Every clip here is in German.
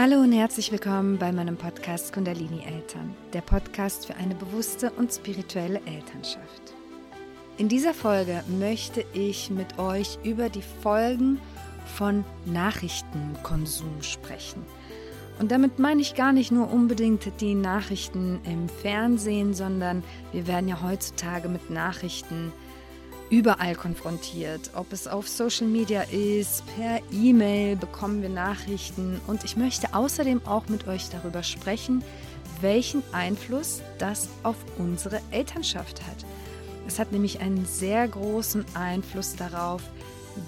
Hallo und herzlich willkommen bei meinem Podcast Kundalini Eltern, der Podcast für eine bewusste und spirituelle Elternschaft. In dieser Folge möchte ich mit euch über die Folgen von Nachrichtenkonsum sprechen. Und damit meine ich gar nicht nur unbedingt die Nachrichten im Fernsehen, sondern wir werden ja heutzutage mit Nachrichten überall konfrontiert. Ob es auf Social Media ist, per E-Mail bekommen wir Nachrichten. Und ich möchte außerdem auch mit euch darüber sprechen, welchen Einfluss das auf unsere Elternschaft hat. Es hat nämlich einen sehr großen Einfluss darauf,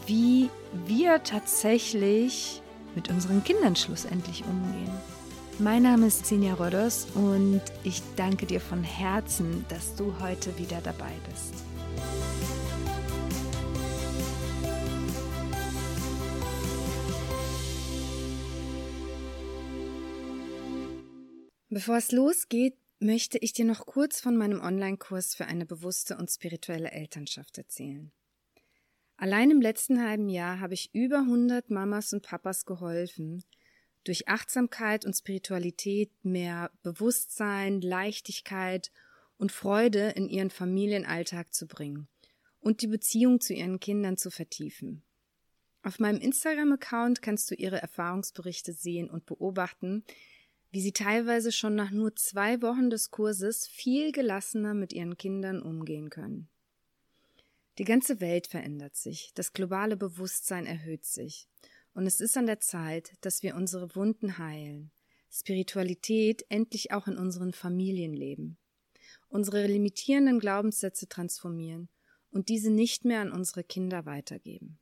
wie wir tatsächlich mit unseren Kindern schlussendlich umgehen. Mein Name ist Sinja Röders und ich danke dir von Herzen, dass du heute wieder dabei bist. Bevor es losgeht, möchte ich dir noch kurz von meinem Online-Kurs für eine bewusste und spirituelle Elternschaft erzählen. Allein im letzten halben Jahr habe ich über 100 Mamas und Papas geholfen, durch Achtsamkeit und Spiritualität mehr Bewusstsein, Leichtigkeit und Freude in ihren Familienalltag zu bringen und die Beziehung zu ihren Kindern zu vertiefen. Auf meinem Instagram-Account kannst du ihre Erfahrungsberichte sehen und beobachten, wie sie teilweise schon nach nur zwei Wochen des Kurses viel gelassener mit ihren Kindern umgehen können. Die ganze Welt verändert sich, das globale Bewusstsein erhöht sich, und es ist an der Zeit, dass wir unsere Wunden heilen, Spiritualität endlich auch in unseren Familien leben, unsere limitierenden Glaubenssätze transformieren und diese nicht mehr an unsere Kinder weitergeben.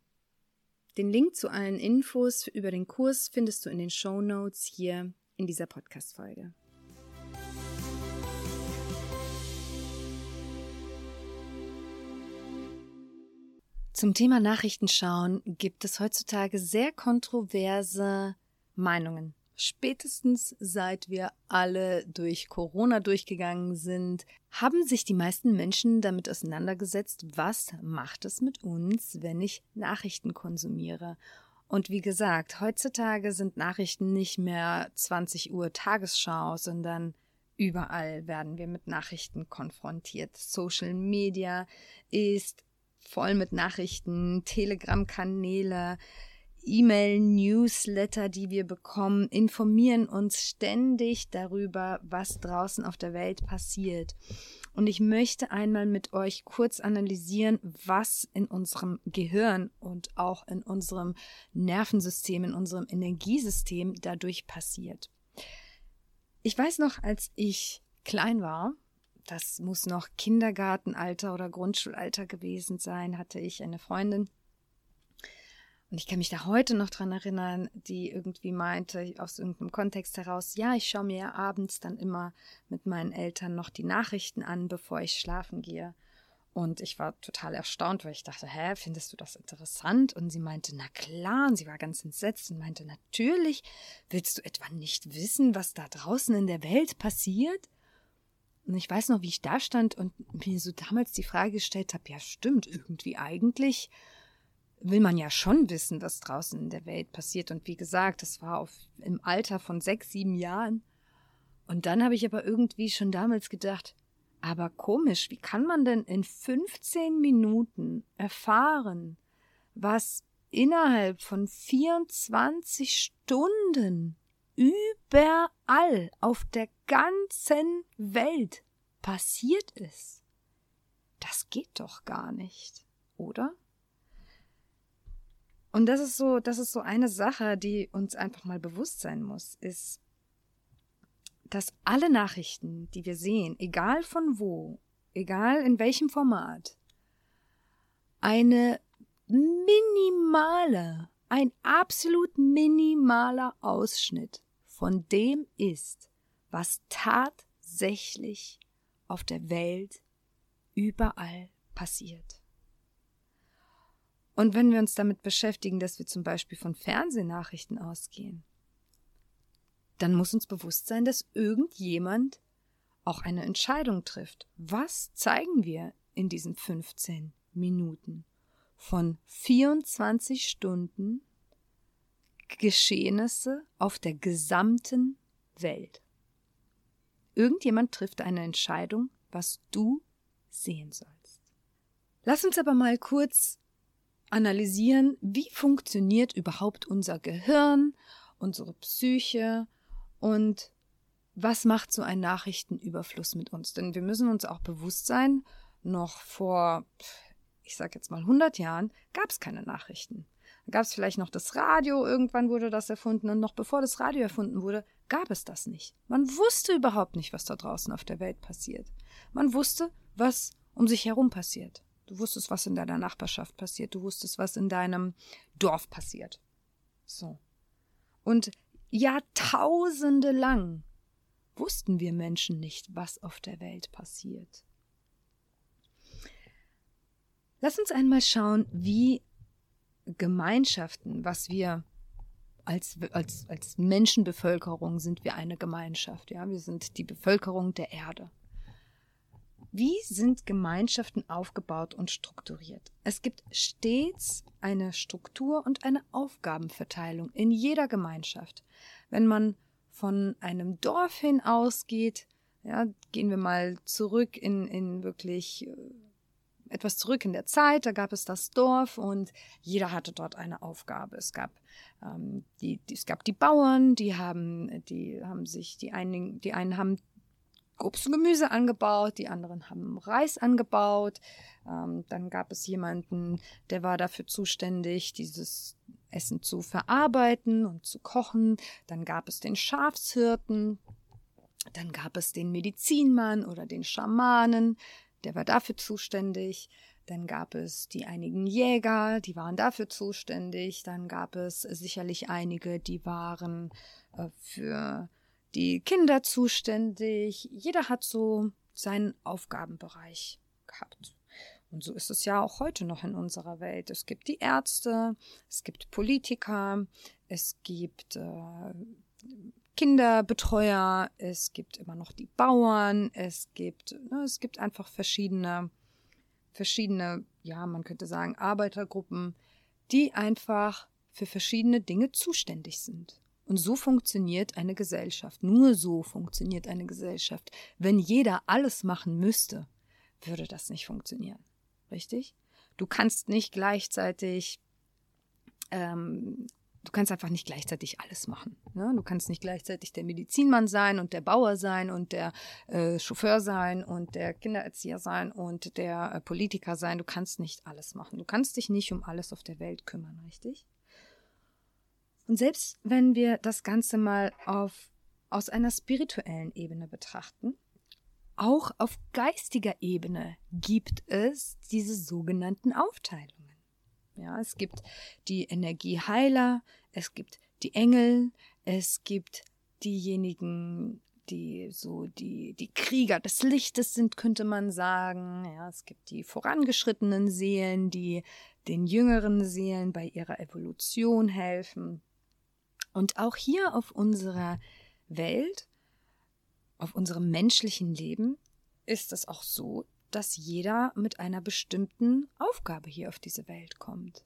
Den Link zu allen Infos über den Kurs findest du in den Show Notes hier in dieser Podcast-Folge. Zum Thema Nachrichtenschauen gibt es heutzutage sehr kontroverse Meinungen. Spätestens seit wir alle durch Corona durchgegangen sind, haben sich die meisten Menschen damit auseinandergesetzt, was macht es mit uns, wenn ich Nachrichten konsumiere und wie gesagt, heutzutage sind Nachrichten nicht mehr 20 Uhr Tagesschau, sondern überall werden wir mit Nachrichten konfrontiert. Social Media ist voll mit Nachrichten, Telegram-Kanäle, E-Mail, Newsletter, die wir bekommen, informieren uns ständig darüber, was draußen auf der Welt passiert. Und ich möchte einmal mit euch kurz analysieren, was in unserem Gehirn und auch in unserem Nervensystem, in unserem Energiesystem dadurch passiert. Ich weiß noch, als ich klein war, das muss noch Kindergartenalter oder Grundschulalter gewesen sein, hatte ich eine Freundin, und ich kann mich da heute noch dran erinnern, die irgendwie meinte, aus irgendeinem Kontext heraus, ja, ich schaue mir ja abends dann immer mit meinen Eltern noch die Nachrichten an, bevor ich schlafen gehe. Und ich war total erstaunt, weil ich dachte, hä, findest du das interessant? Und sie meinte, na klar, und sie war ganz entsetzt und meinte, natürlich, willst du etwa nicht wissen, was da draußen in der Welt passiert? Und ich weiß noch, wie ich da stand und mir so damals die Frage gestellt habe, ja stimmt, irgendwie eigentlich will man ja schon wissen, was draußen in der Welt passiert. Und wie gesagt, das war auf, im Alter von sechs, sieben Jahren. Und dann habe ich aber irgendwie schon damals gedacht, aber komisch, wie kann man denn in 15 Minuten erfahren, was innerhalb von 24 Stunden überall auf der ganzen Welt passiert ist? Das geht doch gar nicht, oder? Und das ist so, das ist so eine Sache, die uns einfach mal bewusst sein muss, ist, dass alle Nachrichten, die wir sehen, egal von wo, egal in welchem Format, eine minimale, ein absolut minimaler Ausschnitt von dem ist, was tatsächlich auf der Welt überall passiert. Und wenn wir uns damit beschäftigen, dass wir zum Beispiel von Fernsehnachrichten ausgehen, dann muss uns bewusst sein, dass irgendjemand auch eine Entscheidung trifft. Was zeigen wir in diesen 15 Minuten von 24 Stunden Geschehnisse auf der gesamten Welt. Irgendjemand trifft eine Entscheidung, was du sehen sollst. Lass uns aber mal kurz analysieren, wie funktioniert überhaupt unser Gehirn, unsere Psyche und was macht so ein Nachrichtenüberfluss mit uns? Denn wir müssen uns auch bewusst sein, noch vor, ich sag jetzt mal 100 Jahren, gab es keine Nachrichten. Da gab es vielleicht noch das Radio, irgendwann wurde das erfunden und noch bevor das Radio erfunden wurde, gab es das nicht. Man wusste überhaupt nicht, was da draußen auf der Welt passiert. Man wusste, was um sich herum passiert. Du wusstest, was in deiner Nachbarschaft passiert. Du wusstest, was in deinem Dorf passiert. So. Und Jahrtausende lang wussten wir Menschen nicht, was auf der Welt passiert. Lass uns einmal schauen, wie Gemeinschaften, was wir als, als, als Menschenbevölkerung sind wir eine Gemeinschaft, ja, wir sind die Bevölkerung der Erde. Wie sind Gemeinschaften aufgebaut und strukturiert? Es gibt stets eine Struktur und eine Aufgabenverteilung in jeder Gemeinschaft. Wenn man von einem Dorf hin ausgeht, ja, gehen wir mal zurück in, in wirklich äh, etwas zurück in der Zeit, da gab es das Dorf und jeder hatte dort eine Aufgabe. Es gab ähm, die, die, es gab die Bauern, die haben, die haben sich, die einen, die einen haben Obst und Gemüse angebaut, die anderen haben Reis angebaut. Ähm, dann gab es jemanden, der war dafür zuständig, dieses Essen zu verarbeiten und zu kochen. Dann gab es den Schafshirten. Dann gab es den Medizinmann oder den Schamanen, der war dafür zuständig. Dann gab es die einigen Jäger, die waren dafür zuständig. Dann gab es sicherlich einige, die waren äh, für die Kinder zuständig. Jeder hat so seinen Aufgabenbereich gehabt. Und so ist es ja auch heute noch in unserer Welt. Es gibt die Ärzte, es gibt Politiker, es gibt äh, Kinderbetreuer, es gibt immer noch die Bauern, es gibt, ne, es gibt einfach verschiedene, verschiedene, ja, man könnte sagen, Arbeitergruppen, die einfach für verschiedene Dinge zuständig sind. Und so funktioniert eine Gesellschaft. Nur so funktioniert eine Gesellschaft. Wenn jeder alles machen müsste, würde das nicht funktionieren richtig? Du kannst nicht gleichzeitig, ähm, du kannst einfach nicht gleichzeitig alles machen. Ne? Du kannst nicht gleichzeitig der Medizinmann sein und der Bauer sein und der äh, Chauffeur sein und der Kindererzieher sein und der äh, Politiker sein. Du kannst nicht alles machen. Du kannst dich nicht um alles auf der Welt kümmern, richtig? Und selbst wenn wir das Ganze mal auf, aus einer spirituellen Ebene betrachten, auch auf geistiger Ebene gibt es diese sogenannten Aufteilungen. Ja, es gibt die Energieheiler, es gibt die Engel, es gibt diejenigen, die so die, die Krieger des Lichtes sind, könnte man sagen. Ja, es gibt die vorangeschrittenen Seelen, die den jüngeren Seelen bei ihrer Evolution helfen. Und auch hier auf unserer Welt auf unserem menschlichen Leben ist es auch so, dass jeder mit einer bestimmten Aufgabe hier auf diese Welt kommt.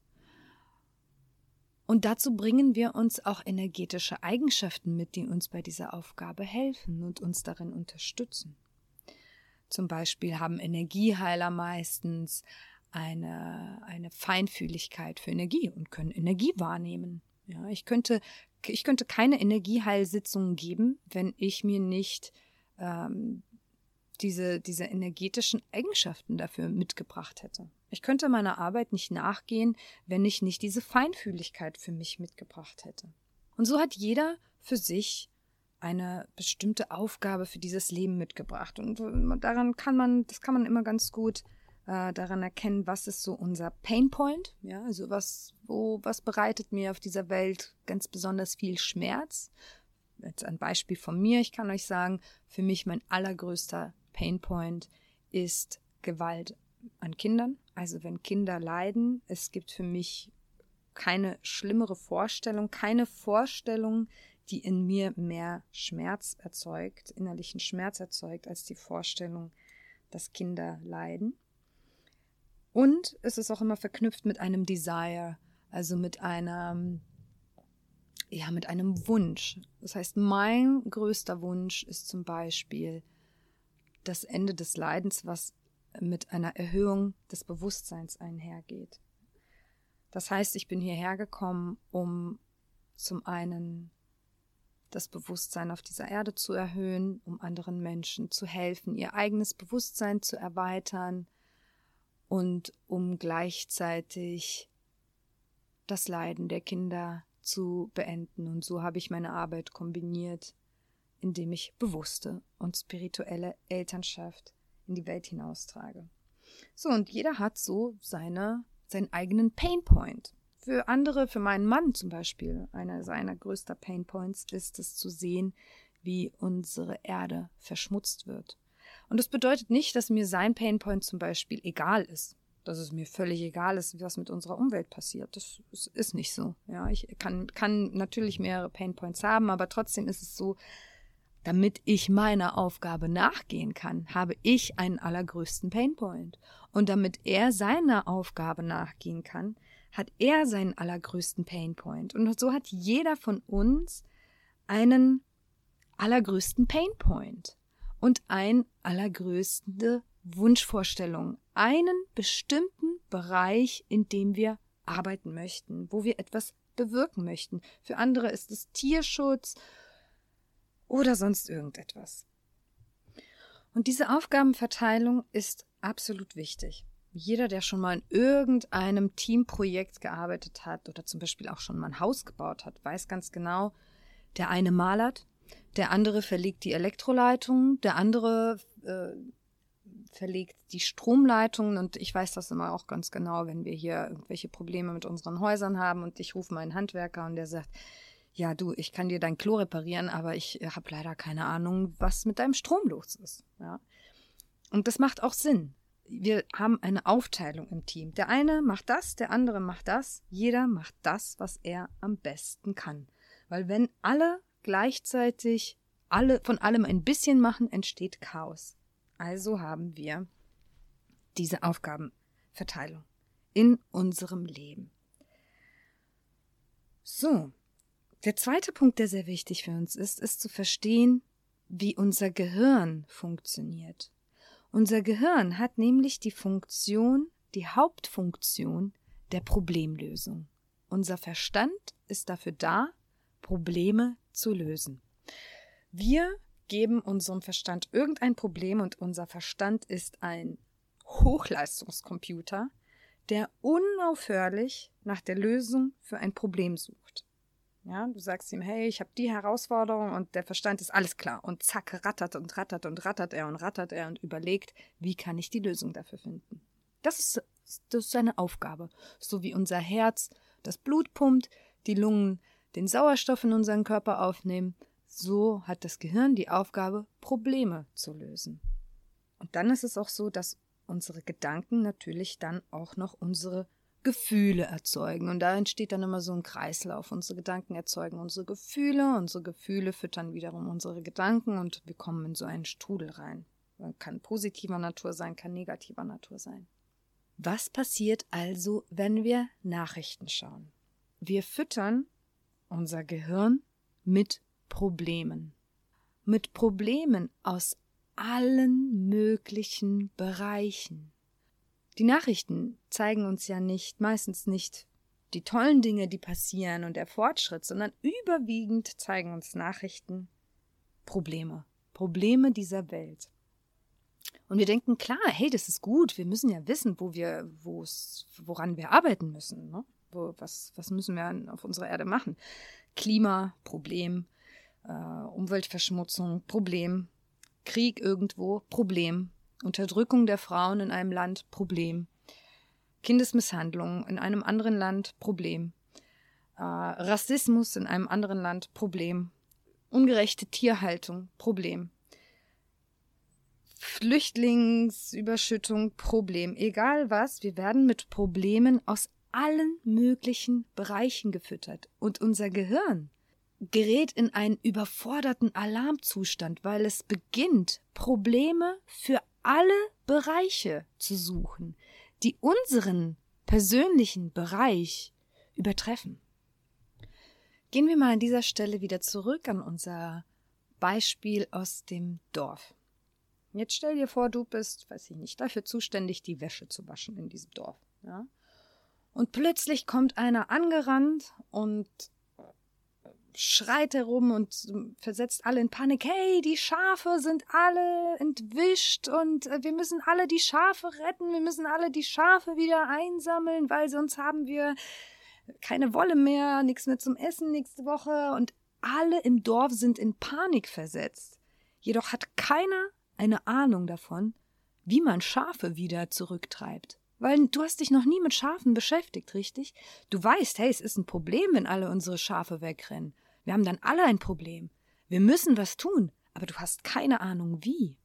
Und dazu bringen wir uns auch energetische Eigenschaften mit, die uns bei dieser Aufgabe helfen und uns darin unterstützen. Zum Beispiel haben Energieheiler meistens eine, eine Feinfühligkeit für Energie und können Energie wahrnehmen. Ja, ich könnte, ich könnte keine Energieheilsitzungen geben, wenn ich mir nicht ähm, diese, diese energetischen Eigenschaften dafür mitgebracht hätte. Ich könnte meiner Arbeit nicht nachgehen, wenn ich nicht diese Feinfühligkeit für mich mitgebracht hätte. Und so hat jeder für sich eine bestimmte Aufgabe für dieses Leben mitgebracht. Und daran kann man, das kann man immer ganz gut äh, daran erkennen, was ist so unser Painpoint, ja, also was, wo, was bereitet mir auf dieser Welt ganz besonders viel Schmerz jetzt ein Beispiel von mir. Ich kann euch sagen, für mich mein allergrößter Painpoint ist Gewalt an Kindern. Also wenn Kinder leiden, es gibt für mich keine schlimmere Vorstellung, keine Vorstellung, die in mir mehr Schmerz erzeugt, innerlichen Schmerz erzeugt, als die Vorstellung, dass Kinder leiden. Und es ist auch immer verknüpft mit einem Desire, also mit einer ja, mit einem Wunsch. Das heißt, mein größter Wunsch ist zum Beispiel das Ende des Leidens, was mit einer Erhöhung des Bewusstseins einhergeht. Das heißt, ich bin hierher gekommen, um zum einen das Bewusstsein auf dieser Erde zu erhöhen, um anderen Menschen zu helfen, ihr eigenes Bewusstsein zu erweitern und um gleichzeitig das Leiden der Kinder zu beenden. Und so habe ich meine Arbeit kombiniert, indem ich bewusste und spirituelle Elternschaft in die Welt hinaustrage. So, und jeder hat so seine, seinen eigenen Painpoint. Für andere, für meinen Mann zum Beispiel, einer seiner größten Painpoints ist es zu sehen, wie unsere Erde verschmutzt wird. Und das bedeutet nicht, dass mir sein Painpoint zum Beispiel egal ist dass es mir völlig egal ist, was mit unserer Umwelt passiert. Das ist nicht so. Ja, ich kann, kann natürlich mehrere Painpoints haben, aber trotzdem ist es so, damit ich meiner Aufgabe nachgehen kann, habe ich einen allergrößten Painpoint. Und damit er seiner Aufgabe nachgehen kann, hat er seinen allergrößten Painpoint. Und so hat jeder von uns einen allergrößten Painpoint und ein allergrößte Wunschvorstellung, einen bestimmten Bereich, in dem wir arbeiten möchten, wo wir etwas bewirken möchten. Für andere ist es Tierschutz oder sonst irgendetwas. Und diese Aufgabenverteilung ist absolut wichtig. Jeder, der schon mal in irgendeinem Teamprojekt gearbeitet hat oder zum Beispiel auch schon mal ein Haus gebaut hat, weiß ganz genau, der eine malert, der andere verlegt die Elektroleitung, der andere äh, verlegt die Stromleitungen und ich weiß das immer auch ganz genau, wenn wir hier irgendwelche Probleme mit unseren Häusern haben und ich rufe meinen Handwerker und der sagt, ja du, ich kann dir dein Klo reparieren, aber ich habe leider keine Ahnung, was mit deinem Strom los ist. Ja. Und das macht auch Sinn. Wir haben eine Aufteilung im Team. Der eine macht das, der andere macht das. Jeder macht das, was er am besten kann. Weil wenn alle gleichzeitig alle von allem ein bisschen machen, entsteht Chaos. Also haben wir diese Aufgabenverteilung in unserem Leben. So, der zweite Punkt, der sehr wichtig für uns ist, ist zu verstehen, wie unser Gehirn funktioniert. Unser Gehirn hat nämlich die Funktion, die Hauptfunktion der Problemlösung. Unser Verstand ist dafür da, Probleme zu lösen. Wir geben unserem Verstand irgendein Problem und unser Verstand ist ein Hochleistungskomputer, der unaufhörlich nach der Lösung für ein Problem sucht. Ja, du sagst ihm, hey, ich habe die Herausforderung und der Verstand ist alles klar und zack, rattert und rattert und rattert er und rattert er und überlegt, wie kann ich die Lösung dafür finden. Das ist, das ist seine Aufgabe. So wie unser Herz das Blut pumpt, die Lungen den Sauerstoff in unseren Körper aufnehmen, so hat das Gehirn die Aufgabe, Probleme zu lösen. Und dann ist es auch so, dass unsere Gedanken natürlich dann auch noch unsere Gefühle erzeugen. Und da entsteht dann immer so ein Kreislauf. Unsere Gedanken erzeugen unsere Gefühle, unsere Gefühle füttern wiederum unsere Gedanken und wir kommen in so einen Strudel rein. Kann positiver Natur sein, kann negativer Natur sein. Was passiert also, wenn wir Nachrichten schauen? Wir füttern unser Gehirn mit Problemen. Mit Problemen aus allen möglichen Bereichen. Die Nachrichten zeigen uns ja nicht, meistens nicht die tollen Dinge, die passieren und der Fortschritt, sondern überwiegend zeigen uns Nachrichten Probleme. Probleme dieser Welt. Und wir denken, klar, hey, das ist gut, wir müssen ja wissen, wo wir, woran wir arbeiten müssen. Ne? Wo, was, was müssen wir auf unserer Erde machen? Klima, Problem, äh, Umweltverschmutzung, Problem. Krieg irgendwo, Problem. Unterdrückung der Frauen in einem Land, Problem. Kindesmisshandlung in einem anderen Land, Problem. Äh, Rassismus in einem anderen Land, Problem. Ungerechte Tierhaltung, Problem. Flüchtlingsüberschüttung, Problem. Egal was, wir werden mit Problemen aus allen möglichen Bereichen gefüttert. Und unser Gehirn gerät in einen überforderten Alarmzustand, weil es beginnt, Probleme für alle Bereiche zu suchen, die unseren persönlichen Bereich übertreffen. Gehen wir mal an dieser Stelle wieder zurück an unser Beispiel aus dem Dorf. Jetzt stell dir vor, du bist, weiß ich nicht, dafür zuständig, die Wäsche zu waschen in diesem Dorf. Ja? Und plötzlich kommt einer angerannt und schreit herum und versetzt alle in Panik. Hey, die Schafe sind alle entwischt und äh, wir müssen alle die Schafe retten. Wir müssen alle die Schafe wieder einsammeln, weil sonst haben wir keine Wolle mehr, nichts mehr zum Essen nächste Woche. Und alle im Dorf sind in Panik versetzt. Jedoch hat keiner eine Ahnung davon, wie man Schafe wieder zurücktreibt. Weil du hast dich noch nie mit Schafen beschäftigt, richtig? Du weißt, hey, es ist ein Problem, wenn alle unsere Schafe wegrennen. Wir haben dann alle ein Problem. Wir müssen was tun, aber du hast keine Ahnung wie.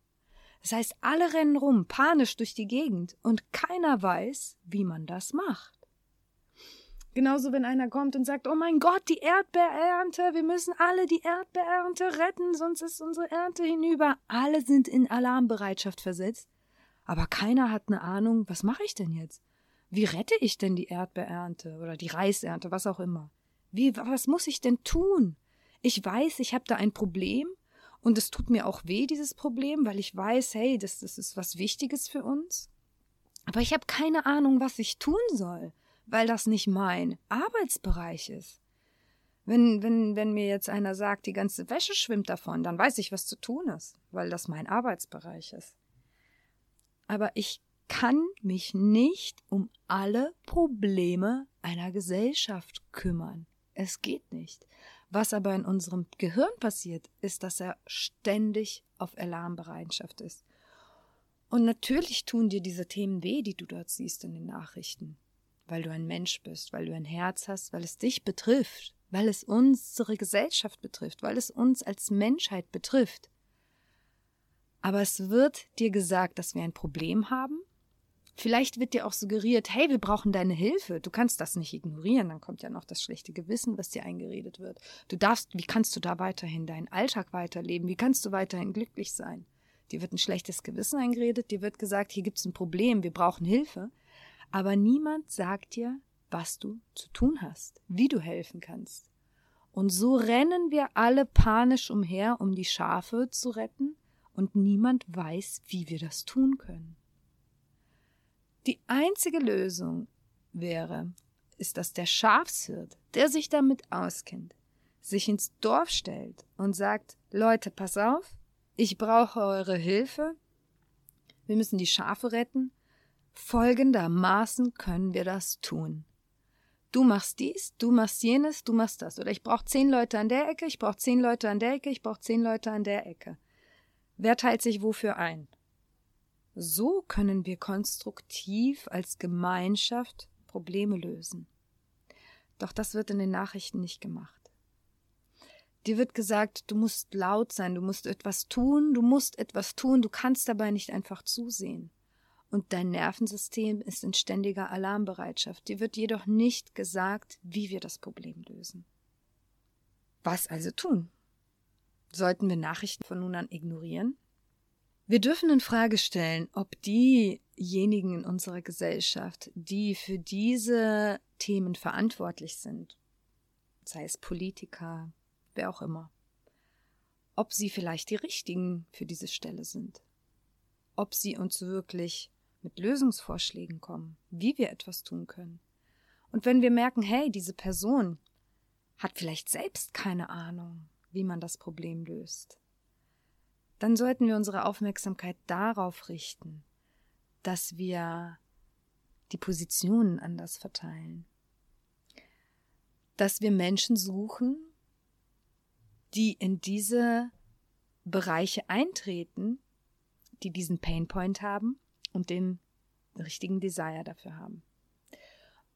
Das heißt, alle rennen rum, panisch durch die Gegend, und keiner weiß, wie man das macht. Genauso, wenn einer kommt und sagt, oh mein Gott, die Erdbeerernte, wir müssen alle die Erdbeerernte retten, sonst ist unsere Ernte hinüber. Alle sind in Alarmbereitschaft versetzt aber keiner hat eine Ahnung, was mache ich denn jetzt? Wie rette ich denn die Erdbeerernte oder die Reisernte, was auch immer? Wie, was muss ich denn tun? Ich weiß, ich habe da ein Problem und es tut mir auch weh, dieses Problem, weil ich weiß, hey, das, das ist was Wichtiges für uns. Aber ich habe keine Ahnung, was ich tun soll, weil das nicht mein Arbeitsbereich ist. Wenn, wenn, wenn mir jetzt einer sagt, die ganze Wäsche schwimmt davon, dann weiß ich, was zu tun ist, weil das mein Arbeitsbereich ist aber ich kann mich nicht um alle Probleme einer Gesellschaft kümmern. Es geht nicht. Was aber in unserem Gehirn passiert, ist, dass er ständig auf Alarmbereitschaft ist. Und natürlich tun dir diese Themen weh, die du dort siehst in den Nachrichten, weil du ein Mensch bist, weil du ein Herz hast, weil es dich betrifft, weil es unsere Gesellschaft betrifft, weil es uns als Menschheit betrifft. Aber es wird dir gesagt, dass wir ein Problem haben. Vielleicht wird dir auch suggeriert, hey, wir brauchen deine Hilfe. Du kannst das nicht ignorieren. Dann kommt ja noch das schlechte Gewissen, was dir eingeredet wird. Du darfst, wie kannst du da weiterhin deinen Alltag weiterleben? Wie kannst du weiterhin glücklich sein? Dir wird ein schlechtes Gewissen eingeredet. Dir wird gesagt, hier gibt es ein Problem. Wir brauchen Hilfe. Aber niemand sagt dir, was du zu tun hast, wie du helfen kannst. Und so rennen wir alle panisch umher, um die Schafe zu retten und niemand weiß, wie wir das tun können. Die einzige Lösung wäre, ist, dass der Schafshirt, der sich damit auskennt, sich ins Dorf stellt und sagt, Leute, pass auf, ich brauche eure Hilfe, wir müssen die Schafe retten, folgendermaßen können wir das tun. Du machst dies, du machst jenes, du machst das. Oder ich brauche zehn Leute an der Ecke, ich brauche zehn Leute an der Ecke, ich brauche zehn Leute an der Ecke. Wer teilt sich wofür ein? So können wir konstruktiv als Gemeinschaft Probleme lösen. Doch das wird in den Nachrichten nicht gemacht. Dir wird gesagt, du musst laut sein, du musst etwas tun, du musst etwas tun, du kannst dabei nicht einfach zusehen. Und dein Nervensystem ist in ständiger Alarmbereitschaft. Dir wird jedoch nicht gesagt, wie wir das Problem lösen. Was also tun? Sollten wir Nachrichten von nun an ignorieren? Wir dürfen in Frage stellen, ob diejenigen in unserer Gesellschaft, die für diese Themen verantwortlich sind, sei es Politiker, wer auch immer, ob sie vielleicht die richtigen für diese Stelle sind, ob sie uns wirklich mit Lösungsvorschlägen kommen, wie wir etwas tun können. Und wenn wir merken, hey, diese Person hat vielleicht selbst keine Ahnung, wie man das Problem löst, dann sollten wir unsere Aufmerksamkeit darauf richten, dass wir die Positionen anders verteilen, dass wir Menschen suchen, die in diese Bereiche eintreten, die diesen Painpoint haben und den richtigen Desire dafür haben.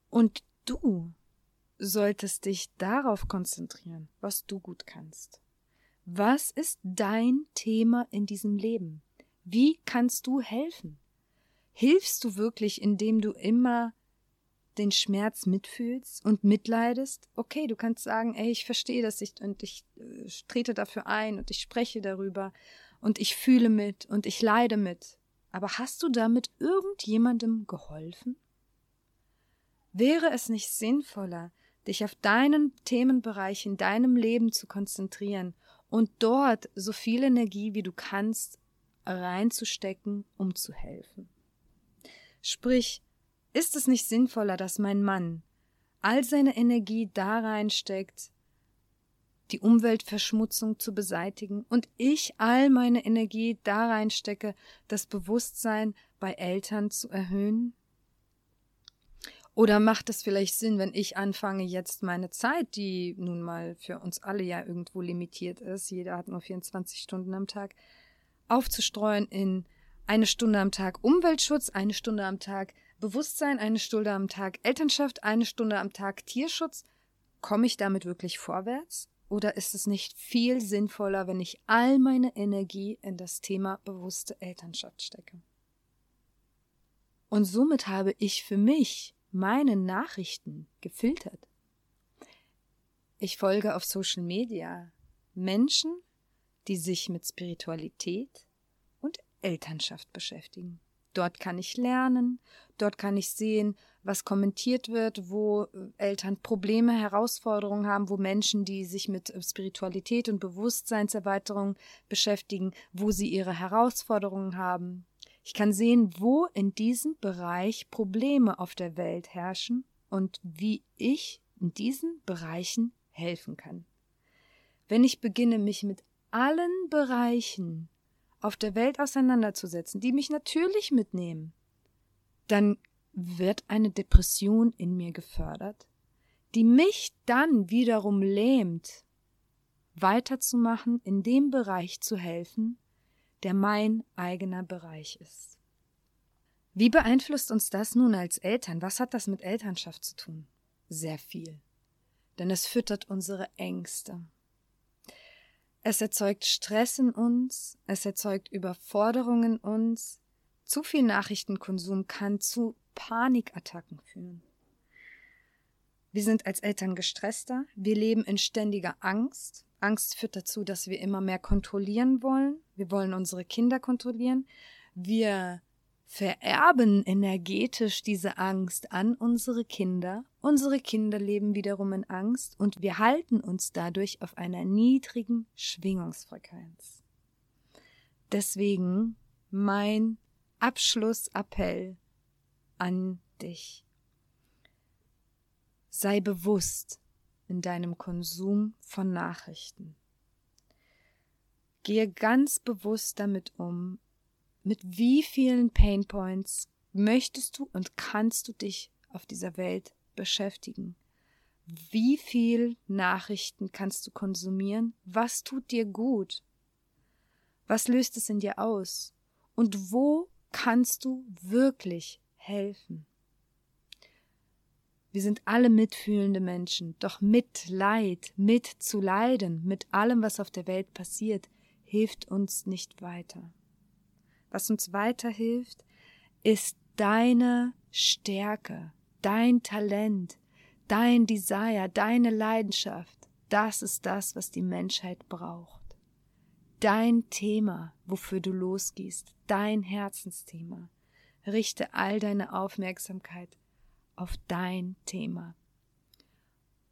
Und du solltest dich darauf konzentrieren, was du gut kannst. Was ist dein Thema in diesem Leben? Wie kannst du helfen? Hilfst du wirklich, indem du immer den Schmerz mitfühlst und mitleidest? Okay, du kannst sagen, ey, ich verstehe das ich, und ich äh, trete dafür ein und ich spreche darüber und ich fühle mit und ich leide mit. Aber hast du damit irgendjemandem geholfen? Wäre es nicht sinnvoller, dich auf deinen Themenbereich in deinem Leben zu konzentrieren und dort so viel Energie wie du kannst reinzustecken, um zu helfen. Sprich, ist es nicht sinnvoller, dass mein Mann all seine Energie da reinsteckt, die Umweltverschmutzung zu beseitigen und ich all meine Energie da reinstecke, das Bewusstsein bei Eltern zu erhöhen? Oder macht es vielleicht Sinn, wenn ich anfange, jetzt meine Zeit, die nun mal für uns alle ja irgendwo limitiert ist, jeder hat nur 24 Stunden am Tag, aufzustreuen in eine Stunde am Tag Umweltschutz, eine Stunde am Tag Bewusstsein, eine Stunde am Tag Elternschaft, eine Stunde am Tag Tierschutz? Komme ich damit wirklich vorwärts? Oder ist es nicht viel sinnvoller, wenn ich all meine Energie in das Thema bewusste Elternschaft stecke? Und somit habe ich für mich meine Nachrichten gefiltert. Ich folge auf Social Media Menschen, die sich mit Spiritualität und Elternschaft beschäftigen. Dort kann ich lernen, dort kann ich sehen, was kommentiert wird, wo äh, Eltern Probleme, Herausforderungen haben, wo Menschen, die sich mit äh, Spiritualität und Bewusstseinserweiterung beschäftigen, wo sie ihre Herausforderungen haben. Ich kann sehen, wo in diesem Bereich Probleme auf der Welt herrschen und wie ich in diesen Bereichen helfen kann. Wenn ich beginne, mich mit allen Bereichen auf der Welt auseinanderzusetzen, die mich natürlich mitnehmen, dann wird eine Depression in mir gefördert, die mich dann wiederum lähmt, weiterzumachen, in dem Bereich zu helfen, der mein eigener Bereich ist. Wie beeinflusst uns das nun als Eltern? Was hat das mit Elternschaft zu tun? Sehr viel. Denn es füttert unsere Ängste. Es erzeugt Stress in uns, es erzeugt Überforderungen in uns. Zu viel Nachrichtenkonsum kann zu Panikattacken führen. Wir sind als Eltern gestresster, wir leben in ständiger Angst. Angst führt dazu, dass wir immer mehr kontrollieren wollen. Wir wollen unsere Kinder kontrollieren. Wir vererben energetisch diese Angst an unsere Kinder. Unsere Kinder leben wiederum in Angst und wir halten uns dadurch auf einer niedrigen Schwingungsfrequenz. Deswegen mein Abschlussappell an dich. Sei bewusst in deinem Konsum von Nachrichten. Gehe ganz bewusst damit um, mit wie vielen Painpoints möchtest du und kannst du dich auf dieser Welt beschäftigen? Wie viel Nachrichten kannst du konsumieren? Was tut dir gut? Was löst es in dir aus? Und wo kannst du wirklich helfen. Wir sind alle mitfühlende Menschen, doch Mitleid, mit zu leiden, mit allem, was auf der Welt passiert, hilft uns nicht weiter. Was uns weiterhilft, ist deine Stärke, dein Talent, dein Desire, deine Leidenschaft. Das ist das, was die Menschheit braucht. Dein Thema, wofür du losgehst, dein Herzensthema. Richte all deine Aufmerksamkeit auf dein Thema.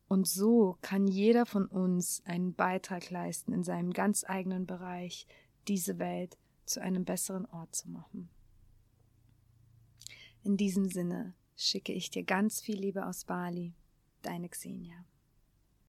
Und so kann jeder von uns einen Beitrag leisten, in seinem ganz eigenen Bereich diese Welt zu einem besseren Ort zu machen. In diesem Sinne schicke ich dir ganz viel Liebe aus Bali, deine Xenia.